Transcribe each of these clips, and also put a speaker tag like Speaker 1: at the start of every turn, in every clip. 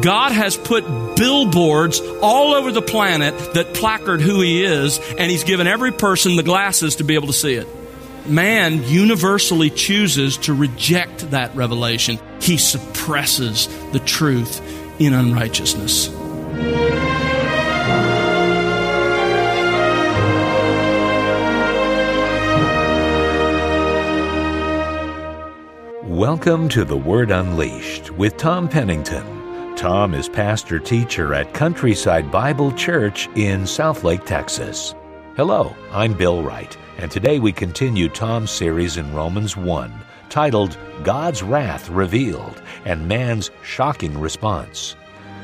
Speaker 1: God has put billboards all over the planet that placard who He is, and He's given every person the glasses to be able to see it. Man universally chooses to reject that revelation. He suppresses the truth in unrighteousness.
Speaker 2: Welcome to The Word Unleashed with Tom Pennington. Tom is pastor teacher at Countryside Bible Church in Southlake, Texas. Hello, I'm Bill Wright, and today we continue Tom's series in Romans 1 titled God's Wrath Revealed and Man's Shocking Response.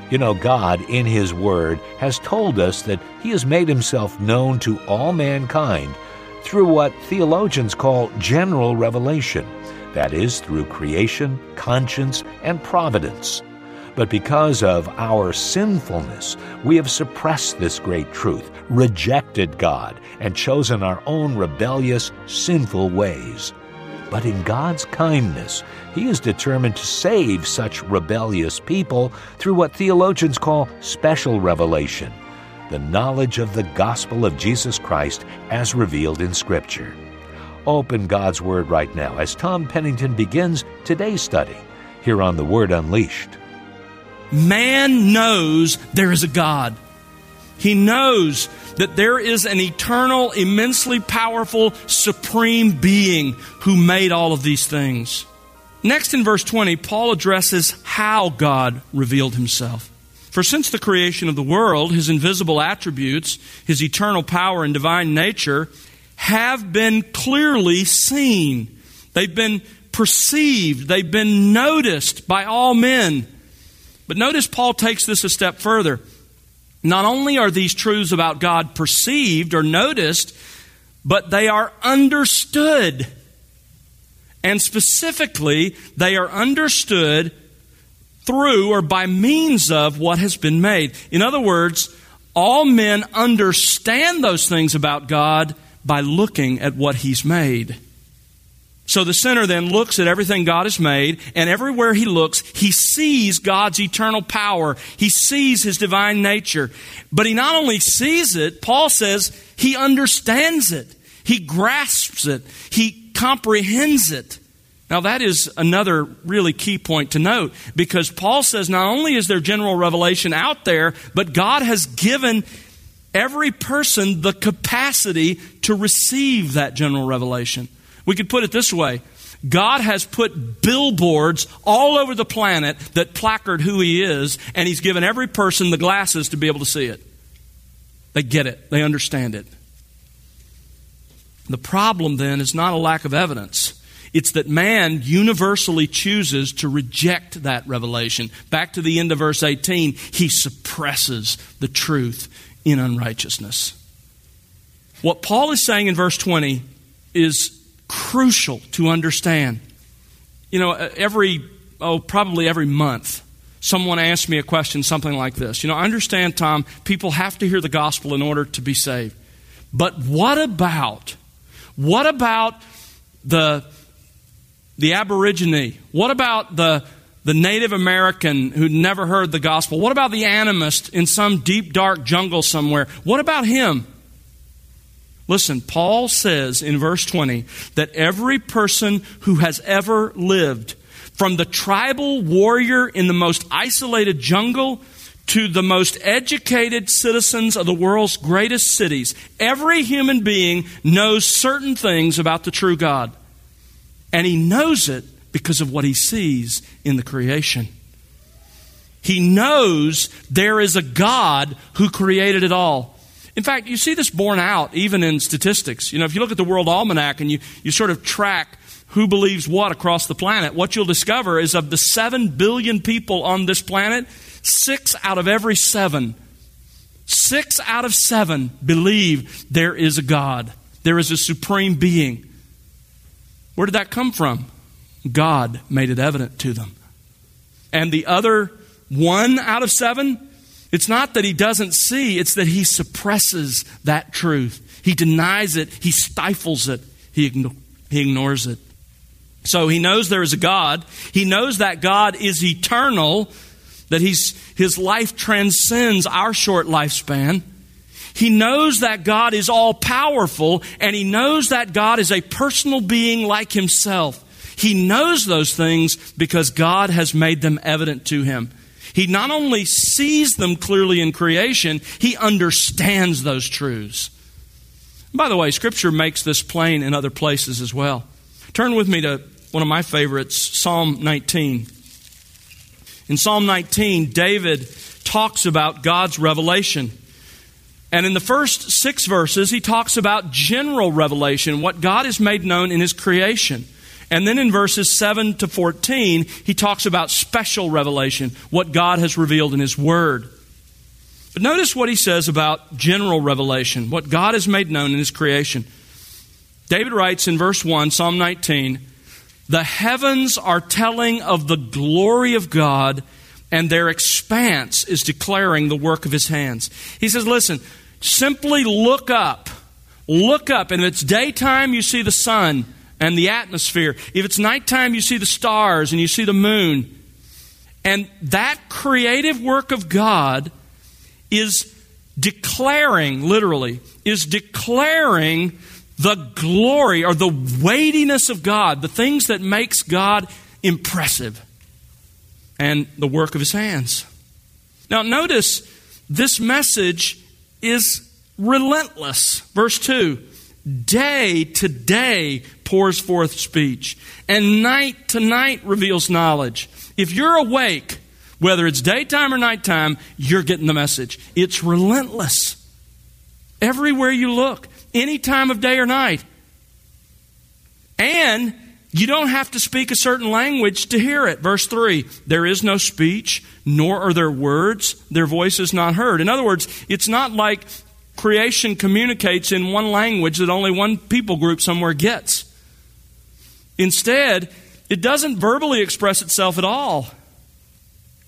Speaker 2: You know, God, in His Word, has told us that He has made Himself known to all mankind through what theologians call general revelation that is, through creation, conscience, and providence. But because of our sinfulness, we have suppressed this great truth, rejected God, and chosen our own rebellious, sinful ways. But in God's kindness, He is determined to save such rebellious people through what theologians call special revelation the knowledge of the gospel of Jesus Christ as revealed in Scripture. Open God's Word right now as Tom Pennington begins today's study here on The Word Unleashed.
Speaker 1: Man knows there is a God. He knows that there is an eternal, immensely powerful, supreme being who made all of these things. Next in verse 20, Paul addresses how God revealed himself. For since the creation of the world, his invisible attributes, his eternal power and divine nature, have been clearly seen. They've been perceived. They've been noticed by all men but notice Paul takes this a step further. Not only are these truths about God perceived or noticed, but they are understood. And specifically, they are understood through or by means of what has been made. In other words, all men understand those things about God by looking at what He's made. So the sinner then looks at everything God has made, and everywhere he looks, he sees God's eternal power. He sees his divine nature. But he not only sees it, Paul says he understands it, he grasps it, he comprehends it. Now, that is another really key point to note because Paul says not only is there general revelation out there, but God has given every person the capacity to receive that general revelation. We could put it this way God has put billboards all over the planet that placard who He is, and He's given every person the glasses to be able to see it. They get it, they understand it. The problem then is not a lack of evidence. It's that man universally chooses to reject that revelation. Back to the end of verse 18, he suppresses the truth in unrighteousness. What Paul is saying in verse 20 is crucial to understand. You know, uh, every, oh, probably every month, someone asks me a question, something like this. You know, I understand, Tom, people have to hear the gospel in order to be saved. But what about, what about the, the Aborigine? What about the, the Native American who'd never heard the gospel? What about the animist in some deep, dark jungle somewhere? What about him? Listen, Paul says in verse 20 that every person who has ever lived, from the tribal warrior in the most isolated jungle to the most educated citizens of the world's greatest cities, every human being knows certain things about the true God. And he knows it because of what he sees in the creation. He knows there is a God who created it all. In fact, you see this borne out even in statistics. You know, if you look at the World Almanac and you, you sort of track who believes what across the planet, what you'll discover is of the 7 billion people on this planet, six out of every seven, six out of seven believe there is a God, there is a supreme being. Where did that come from? God made it evident to them. And the other one out of seven it's not that he doesn't see, it's that he suppresses that truth. He denies it, he stifles it, he, igno- he ignores it. So he knows there is a God. He knows that God is eternal. that he's, his life transcends our short lifespan. He knows that God is all powerful, and he knows that God is a personal being like himself. He knows those things because God has made them evident to him. He not only sees them clearly in creation, he understands those truths. By the way, Scripture makes this plain in other places as well. Turn with me to one of my favorites, Psalm 19. In Psalm 19, David talks about God's revelation. And in the first six verses, he talks about general revelation, what God has made known in his creation. And then in verses 7 to 14, he talks about special revelation, what God has revealed in his word. But notice what he says about general revelation, what God has made known in his creation. David writes in verse 1, Psalm 19, The heavens are telling of the glory of God, and their expanse is declaring the work of his hands. He says, Listen, simply look up. Look up, and if it's daytime, you see the sun and the atmosphere. If it's nighttime, you see the stars and you see the moon. And that creative work of God is declaring, literally, is declaring the glory or the weightiness of God, the things that makes God impressive, and the work of his hands. Now, notice this message is relentless. Verse 2 Day to day pours forth speech, and night to night reveals knowledge. If you're awake, whether it's daytime or nighttime, you're getting the message. It's relentless. Everywhere you look, any time of day or night. And you don't have to speak a certain language to hear it. Verse 3 There is no speech, nor are there words, their voice is not heard. In other words, it's not like creation communicates in one language that only one people group somewhere gets. Instead, it doesn't verbally express itself at all.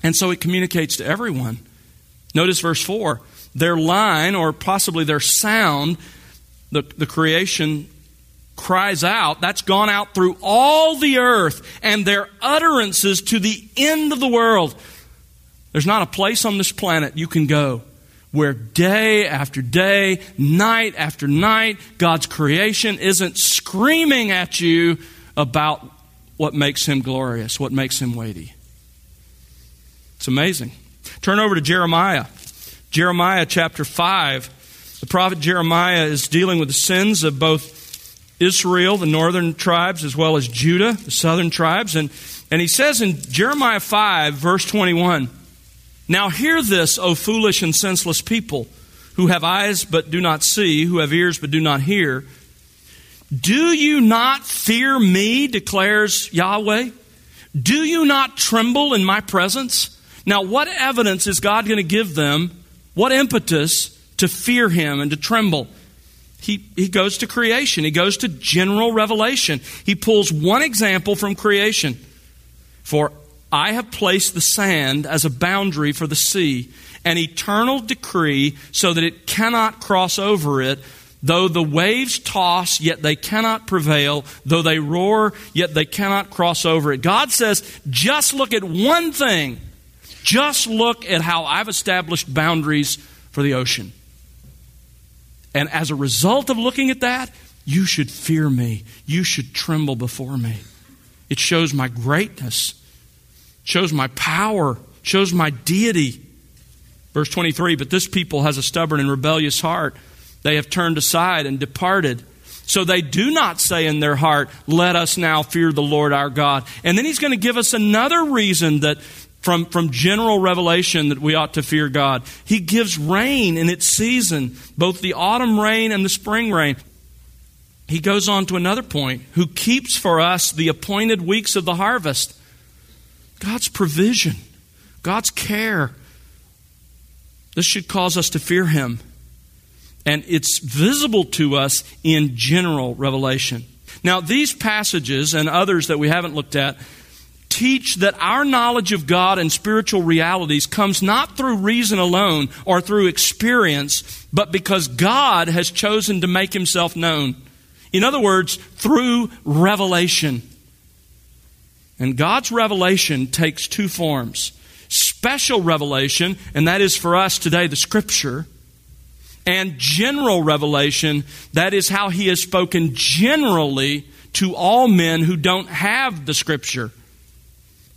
Speaker 1: And so it communicates to everyone. Notice verse 4 their line, or possibly their sound, the, the creation cries out, that's gone out through all the earth, and their utterances to the end of the world. There's not a place on this planet you can go where day after day, night after night, God's creation isn't screaming at you about what makes Him glorious, what makes Him weighty. It's amazing. Turn over to Jeremiah. Jeremiah chapter 5. The prophet Jeremiah is dealing with the sins of both Israel, the northern tribes, as well as Judah, the southern tribes. And, and he says in Jeremiah 5, verse 21, Now hear this, O foolish and senseless people, who have eyes but do not see, who have ears but do not hear. Do you not fear me, declares Yahweh? Do you not tremble in my presence? Now, what evidence is God going to give them? What impetus to fear Him and to tremble? He, he goes to creation, he goes to general revelation. He pulls one example from creation. For I have placed the sand as a boundary for the sea, an eternal decree, so that it cannot cross over it. Though the waves toss, yet they cannot prevail. Though they roar, yet they cannot cross over it. God says, just look at one thing just look at how I've established boundaries for the ocean. And as a result of looking at that, you should fear me. You should tremble before me. It shows my greatness, shows my power, shows my deity. Verse 23 But this people has a stubborn and rebellious heart. They have turned aside and departed. So they do not say in their heart, Let us now fear the Lord our God. And then he's going to give us another reason that from, from general revelation that we ought to fear God. He gives rain in its season, both the autumn rain and the spring rain. He goes on to another point who keeps for us the appointed weeks of the harvest. God's provision, God's care. This should cause us to fear Him. And it's visible to us in general revelation. Now, these passages and others that we haven't looked at teach that our knowledge of God and spiritual realities comes not through reason alone or through experience, but because God has chosen to make himself known. In other words, through revelation. And God's revelation takes two forms special revelation, and that is for us today the Scripture, and general revelation, that is how He has spoken generally to all men who don't have the Scripture.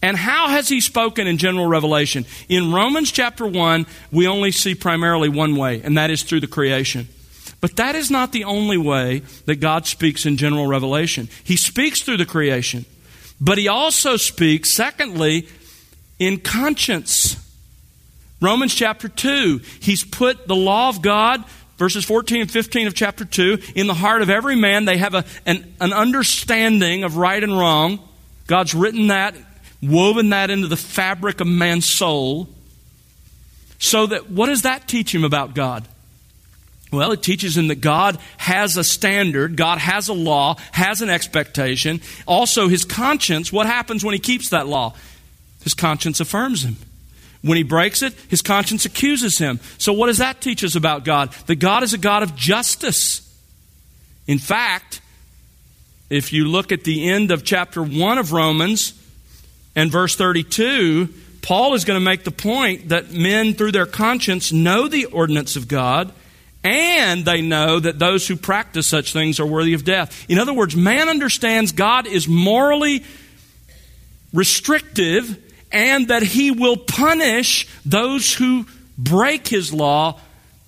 Speaker 1: And how has he spoken in general revelation? In Romans chapter 1, we only see primarily one way, and that is through the creation. But that is not the only way that God speaks in general revelation. He speaks through the creation, but he also speaks, secondly, in conscience. Romans chapter 2, he's put the law of God verses 14 and 15 of chapter 2 in the heart of every man they have a, an, an understanding of right and wrong god's written that woven that into the fabric of man's soul. So that, what does that teach him about God? Well, it teaches him that God has a standard, God has a law, has an expectation. Also, his conscience, what happens when he keeps that law? His conscience affirms him. When he breaks it, his conscience accuses him. So, what does that teach us about God? That God is a God of justice. In fact, if you look at the end of chapter 1 of Romans, and verse 32, Paul is going to make the point that men, through their conscience, know the ordinance of God, and they know that those who practice such things are worthy of death. In other words, man understands God is morally restrictive and that he will punish those who break his law,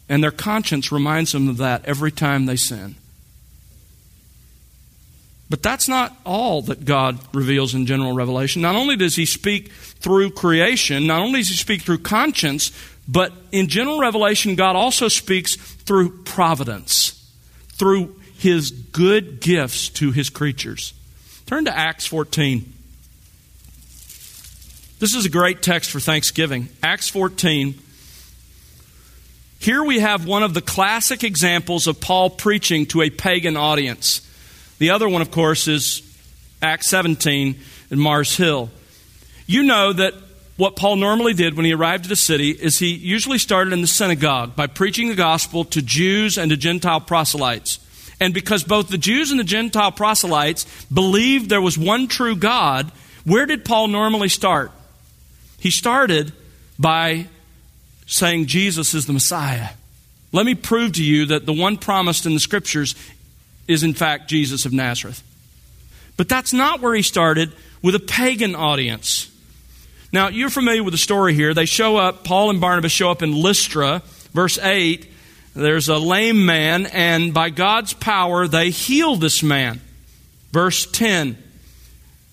Speaker 1: and their conscience reminds them of that every time they sin. But that's not all that God reveals in general revelation. Not only does He speak through creation, not only does He speak through conscience, but in general revelation, God also speaks through providence, through His good gifts to His creatures. Turn to Acts 14. This is a great text for Thanksgiving. Acts 14. Here we have one of the classic examples of Paul preaching to a pagan audience. The other one, of course, is Acts 17 in Mars Hill. You know that what Paul normally did when he arrived at a city is he usually started in the synagogue by preaching the gospel to Jews and to Gentile proselytes. And because both the Jews and the Gentile proselytes believed there was one true God, where did Paul normally start? He started by saying Jesus is the Messiah. Let me prove to you that the one promised in the scriptures is, in fact, Jesus of Nazareth. But that's not where he started with a pagan audience. Now, you're familiar with the story here. They show up, Paul and Barnabas show up in Lystra, verse 8. There's a lame man, and by God's power, they heal this man. Verse 10.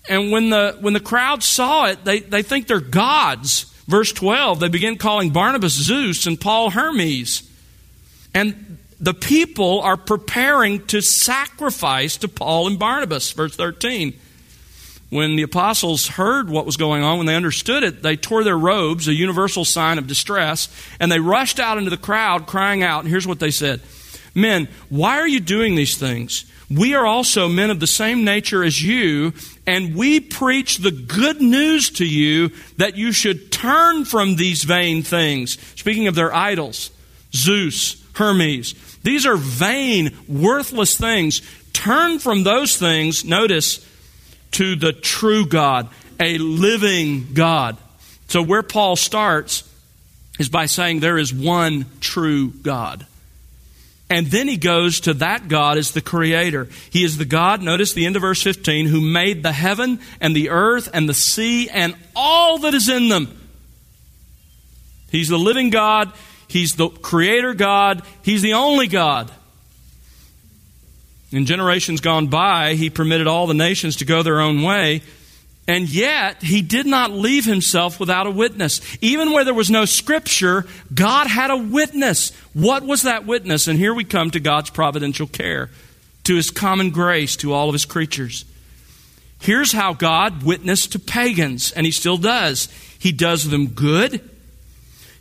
Speaker 1: And when the, when the crowd saw it, they, they think they're gods. Verse 12, they begin calling Barnabas Zeus and Paul Hermes. And the people are preparing to sacrifice to Paul and Barnabas. Verse 13. When the apostles heard what was going on, when they understood it, they tore their robes, a universal sign of distress, and they rushed out into the crowd crying out. And here's what they said Men, why are you doing these things? We are also men of the same nature as you, and we preach the good news to you that you should turn from these vain things. Speaking of their idols, Zeus, Hermes, these are vain, worthless things. Turn from those things, notice, to the true God, a living God. So, where Paul starts is by saying there is one true God. And then he goes to that God as the creator. He is the God, notice the end of verse 15, who made the heaven and the earth and the sea and all that is in them. He's the living God. He's the creator God. He's the only God. In generations gone by, he permitted all the nations to go their own way, and yet he did not leave himself without a witness. Even where there was no scripture, God had a witness. What was that witness? And here we come to God's providential care, to his common grace to all of his creatures. Here's how God witnessed to pagans, and he still does. He does them good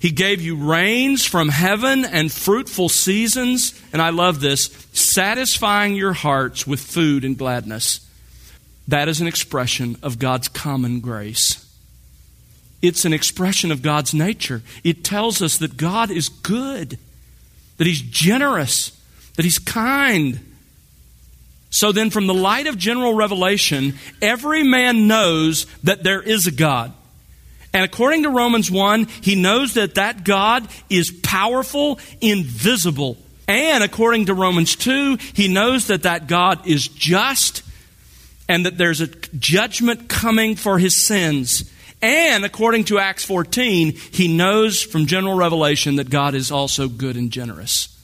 Speaker 1: he gave you rains from heaven and fruitful seasons. And I love this satisfying your hearts with food and gladness. That is an expression of God's common grace. It's an expression of God's nature. It tells us that God is good, that He's generous, that He's kind. So then, from the light of general revelation, every man knows that there is a God. And according to Romans 1, he knows that that God is powerful, invisible. And according to Romans 2, he knows that that God is just and that there's a judgment coming for his sins. And according to Acts 14, he knows from general revelation that God is also good and generous.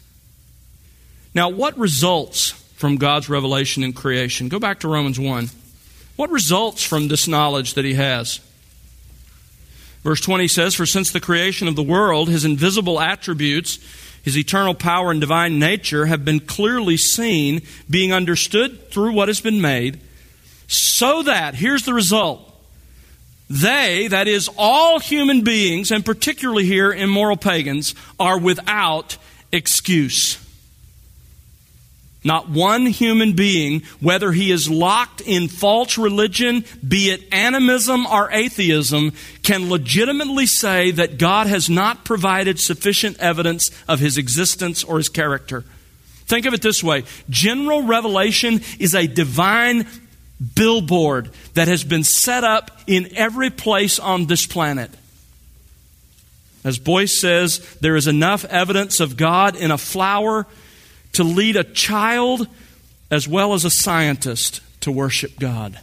Speaker 1: Now, what results from God's revelation in creation? Go back to Romans 1. What results from this knowledge that he has? Verse 20 says, For since the creation of the world, his invisible attributes, his eternal power and divine nature have been clearly seen, being understood through what has been made, so that, here's the result, they, that is, all human beings, and particularly here immoral pagans, are without excuse. Not one human being, whether he is locked in false religion, be it animism or atheism, can legitimately say that God has not provided sufficient evidence of his existence or his character. Think of it this way general revelation is a divine billboard that has been set up in every place on this planet. As Boice says, there is enough evidence of God in a flower to lead a child as well as a scientist to worship God.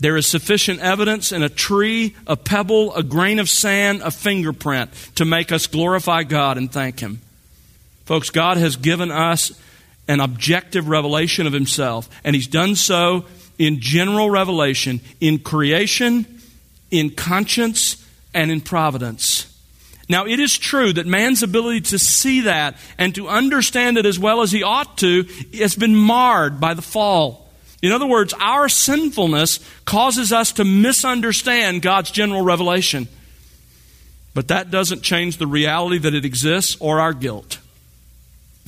Speaker 1: There is sufficient evidence in a tree, a pebble, a grain of sand, a fingerprint to make us glorify God and thank Him. Folks, God has given us an objective revelation of Himself, and He's done so in general revelation, in creation, in conscience, and in providence. Now, it is true that man's ability to see that and to understand it as well as he ought to has been marred by the fall. In other words, our sinfulness causes us to misunderstand God's general revelation. But that doesn't change the reality that it exists or our guilt.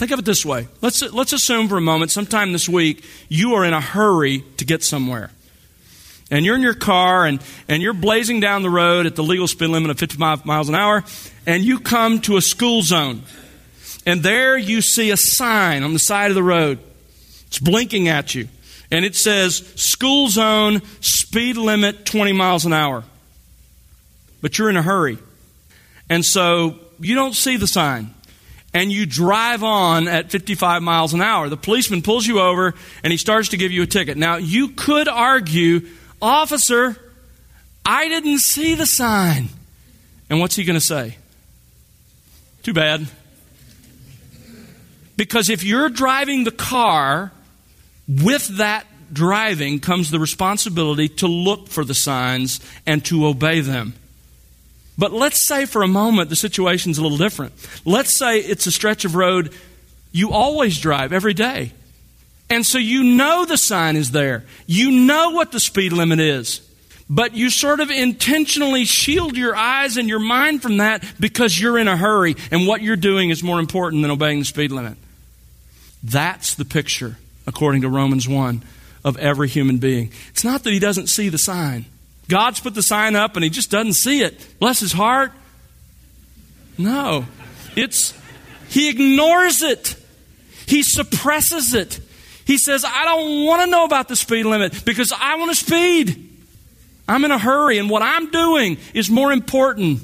Speaker 1: Think of it this way. Let's, let's assume for a moment, sometime this week, you are in a hurry to get somewhere and you're in your car and, and you're blazing down the road at the legal speed limit of 55 miles an hour, and you come to a school zone. And there you see a sign on the side of the road. It's blinking at you. And it says, School zone, speed limit 20 miles an hour. But you're in a hurry. And so you don't see the sign. And you drive on at 55 miles an hour. The policeman pulls you over and he starts to give you a ticket. Now, you could argue Officer, I didn't see the sign. And what's he going to say? Too bad. Because if you're driving the car, with that driving comes the responsibility to look for the signs and to obey them. But let's say for a moment the situation's a little different. Let's say it's a stretch of road you always drive every day. And so you know the sign is there. You know what the speed limit is. But you sort of intentionally shield your eyes and your mind from that because you're in a hurry and what you're doing is more important than obeying the speed limit. That's the picture, according to Romans 1, of every human being. It's not that he doesn't see the sign. God's put the sign up and he just doesn't see it. Bless his heart. No. It's he ignores it. He suppresses it. He says, I don't want to know about the speed limit because I want to speed. I'm in a hurry, and what I'm doing is more important.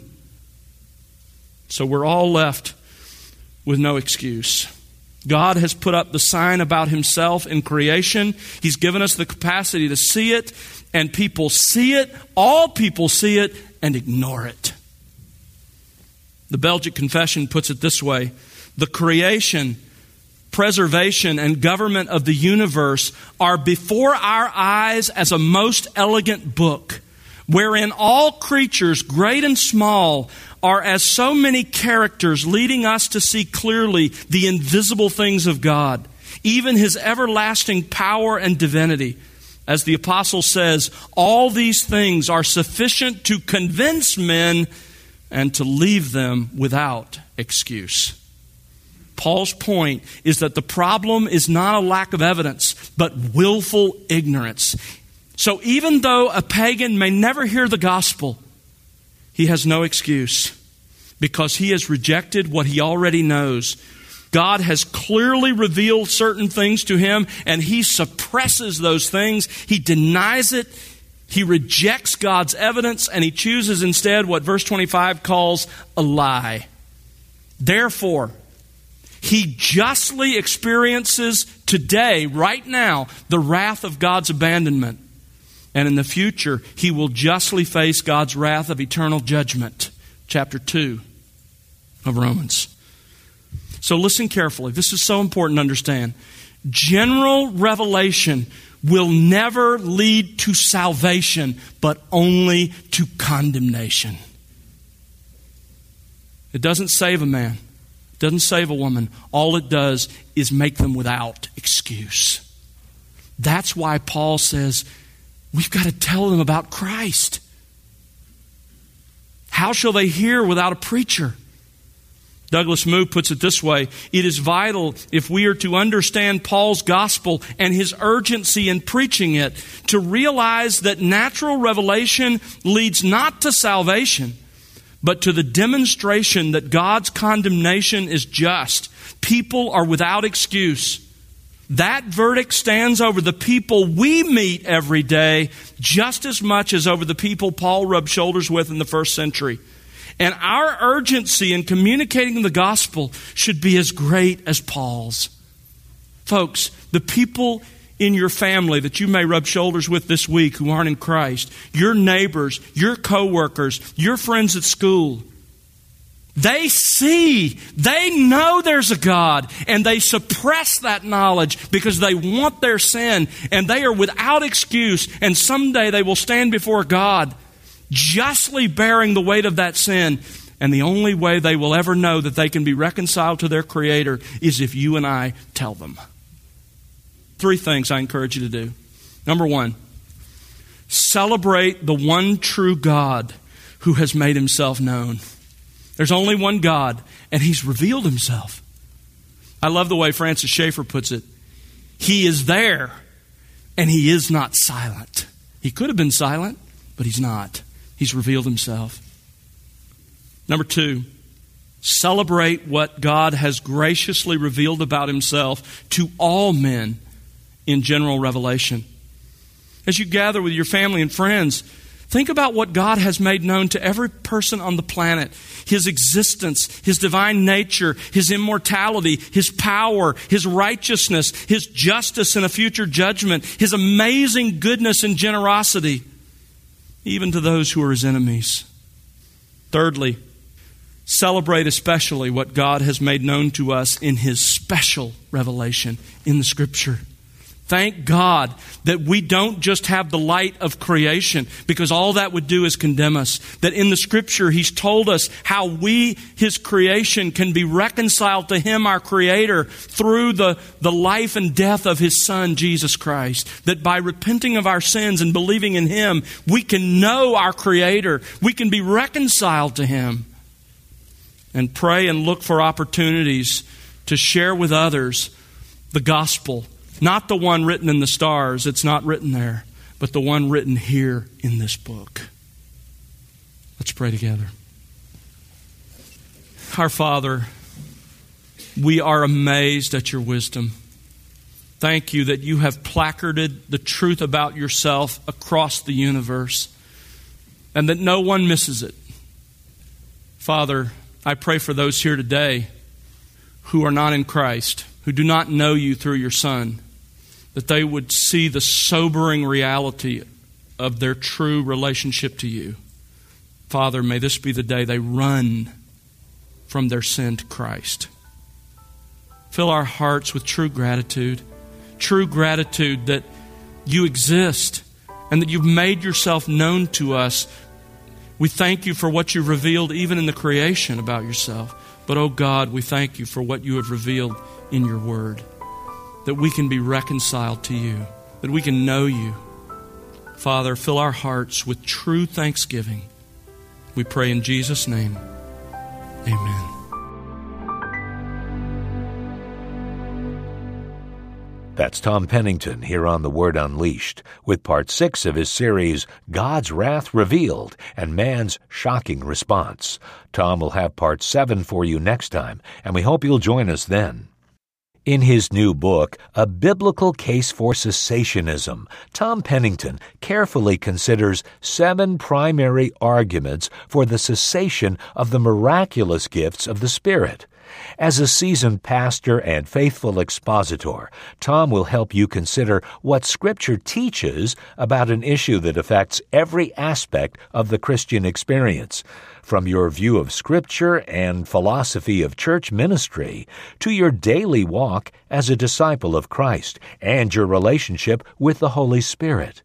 Speaker 1: So we're all left with no excuse. God has put up the sign about Himself in creation. He's given us the capacity to see it, and people see it, all people see it, and ignore it. The Belgic Confession puts it this way The creation preservation, and government of the universe are before our eyes as a most elegant book, wherein all creatures, great and small, are as so many characters leading us to see clearly the invisible things of God, even his everlasting power and divinity. As the apostle says, all these things are sufficient to convince men and to leave them without excuse. Paul's point is that the problem is not a lack of evidence, but willful ignorance. So even though a pagan may never hear the gospel, he has no excuse because he has rejected what he already knows. God has clearly revealed certain things to him, and he suppresses those things. He denies it. He rejects God's evidence and he chooses instead what verse 25 calls a lie. Therefore, he justly experiences today, right now, the wrath of God's abandonment. And in the future, he will justly face God's wrath of eternal judgment. Chapter 2 of Romans. So listen carefully. This is so important to understand. General revelation will never lead to salvation, but only to condemnation. It doesn't save a man, it doesn't save a woman. All it does is make them without excuse. That's why Paul says we've got to tell them about Christ. How shall they hear without a preacher? Douglas Moo puts it this way It is vital if we are to understand Paul's gospel and his urgency in preaching it to realize that natural revelation leads not to salvation, but to the demonstration that God's condemnation is just. People are without excuse. That verdict stands over the people we meet every day just as much as over the people Paul rubbed shoulders with in the first century. And our urgency in communicating the gospel should be as great as Paul's. Folks, the people in your family that you may rub shoulders with this week who aren't in Christ, your neighbors, your coworkers, your friends at school, they see, they know there's a God, and they suppress that knowledge because they want their sin, and they are without excuse, and someday they will stand before God justly bearing the weight of that sin. And the only way they will ever know that they can be reconciled to their Creator is if you and I tell them. Three things I encourage you to do. Number one, celebrate the one true God who has made himself known. There's only one God, and he's revealed himself. I love the way Francis Schaeffer puts it. He is there, and he is not silent. He could have been silent, but he's not. He's revealed himself. Number two, celebrate what God has graciously revealed about himself to all men in general revelation. As you gather with your family and friends, think about what God has made known to every person on the planet His existence, His divine nature, His immortality, His power, His righteousness, His justice and a future judgment, His amazing goodness and generosity even to those who are his enemies. Thirdly, celebrate especially what God has made known to us in his special revelation in the scripture. Thank God that we don't just have the light of creation because all that would do is condemn us. That in the scripture, He's told us how we, His creation, can be reconciled to Him, our Creator, through the, the life and death of His Son, Jesus Christ. That by repenting of our sins and believing in Him, we can know our Creator. We can be reconciled to Him. And pray and look for opportunities to share with others the gospel not the one written in the stars, it's not written there, but the one written here in this book. Let's pray together. Our Father, we are amazed at your wisdom. Thank you that you have placarded the truth about yourself across the universe and that no one misses it. Father, I pray for those here today who are not in Christ, who do not know you through your Son that they would see the sobering reality of their true relationship to you. Father, may this be the day they run from their sin to Christ. Fill our hearts with true gratitude, true gratitude that you exist and that you've made yourself known to us. We thank you for what you've revealed even in the creation about yourself. But, oh God, we thank you for what you have revealed in your word that we can be reconciled to you, that we can know you. Father, fill our hearts with true thanksgiving. We pray in Jesus' name. Amen.
Speaker 2: That's Tom Pennington here on The Word Unleashed with part six of his series, God's Wrath Revealed and Man's Shocking Response. Tom will have part seven for you next time, and we hope you'll join us then. In his new book, A Biblical Case for Cessationism, Tom Pennington carefully considers seven primary arguments for the cessation of the miraculous gifts of the Spirit. As a seasoned pastor and faithful expositor, Tom will help you consider what Scripture teaches about an issue that affects every aspect of the Christian experience, from your view of Scripture and philosophy of church ministry to your daily walk as a disciple of Christ and your relationship with the Holy Spirit.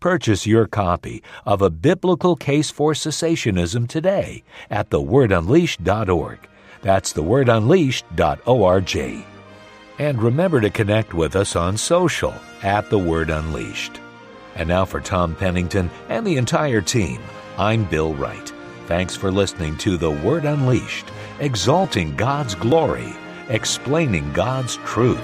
Speaker 2: Purchase your copy of A Biblical Case for Cessationism today at thewordunleashed.org. That's thewordunleashed.org. And remember to connect with us on social at The Word Unleashed. And now for Tom Pennington and the entire team, I'm Bill Wright. Thanks for listening to The Word Unleashed, exalting God's glory, explaining God's truth.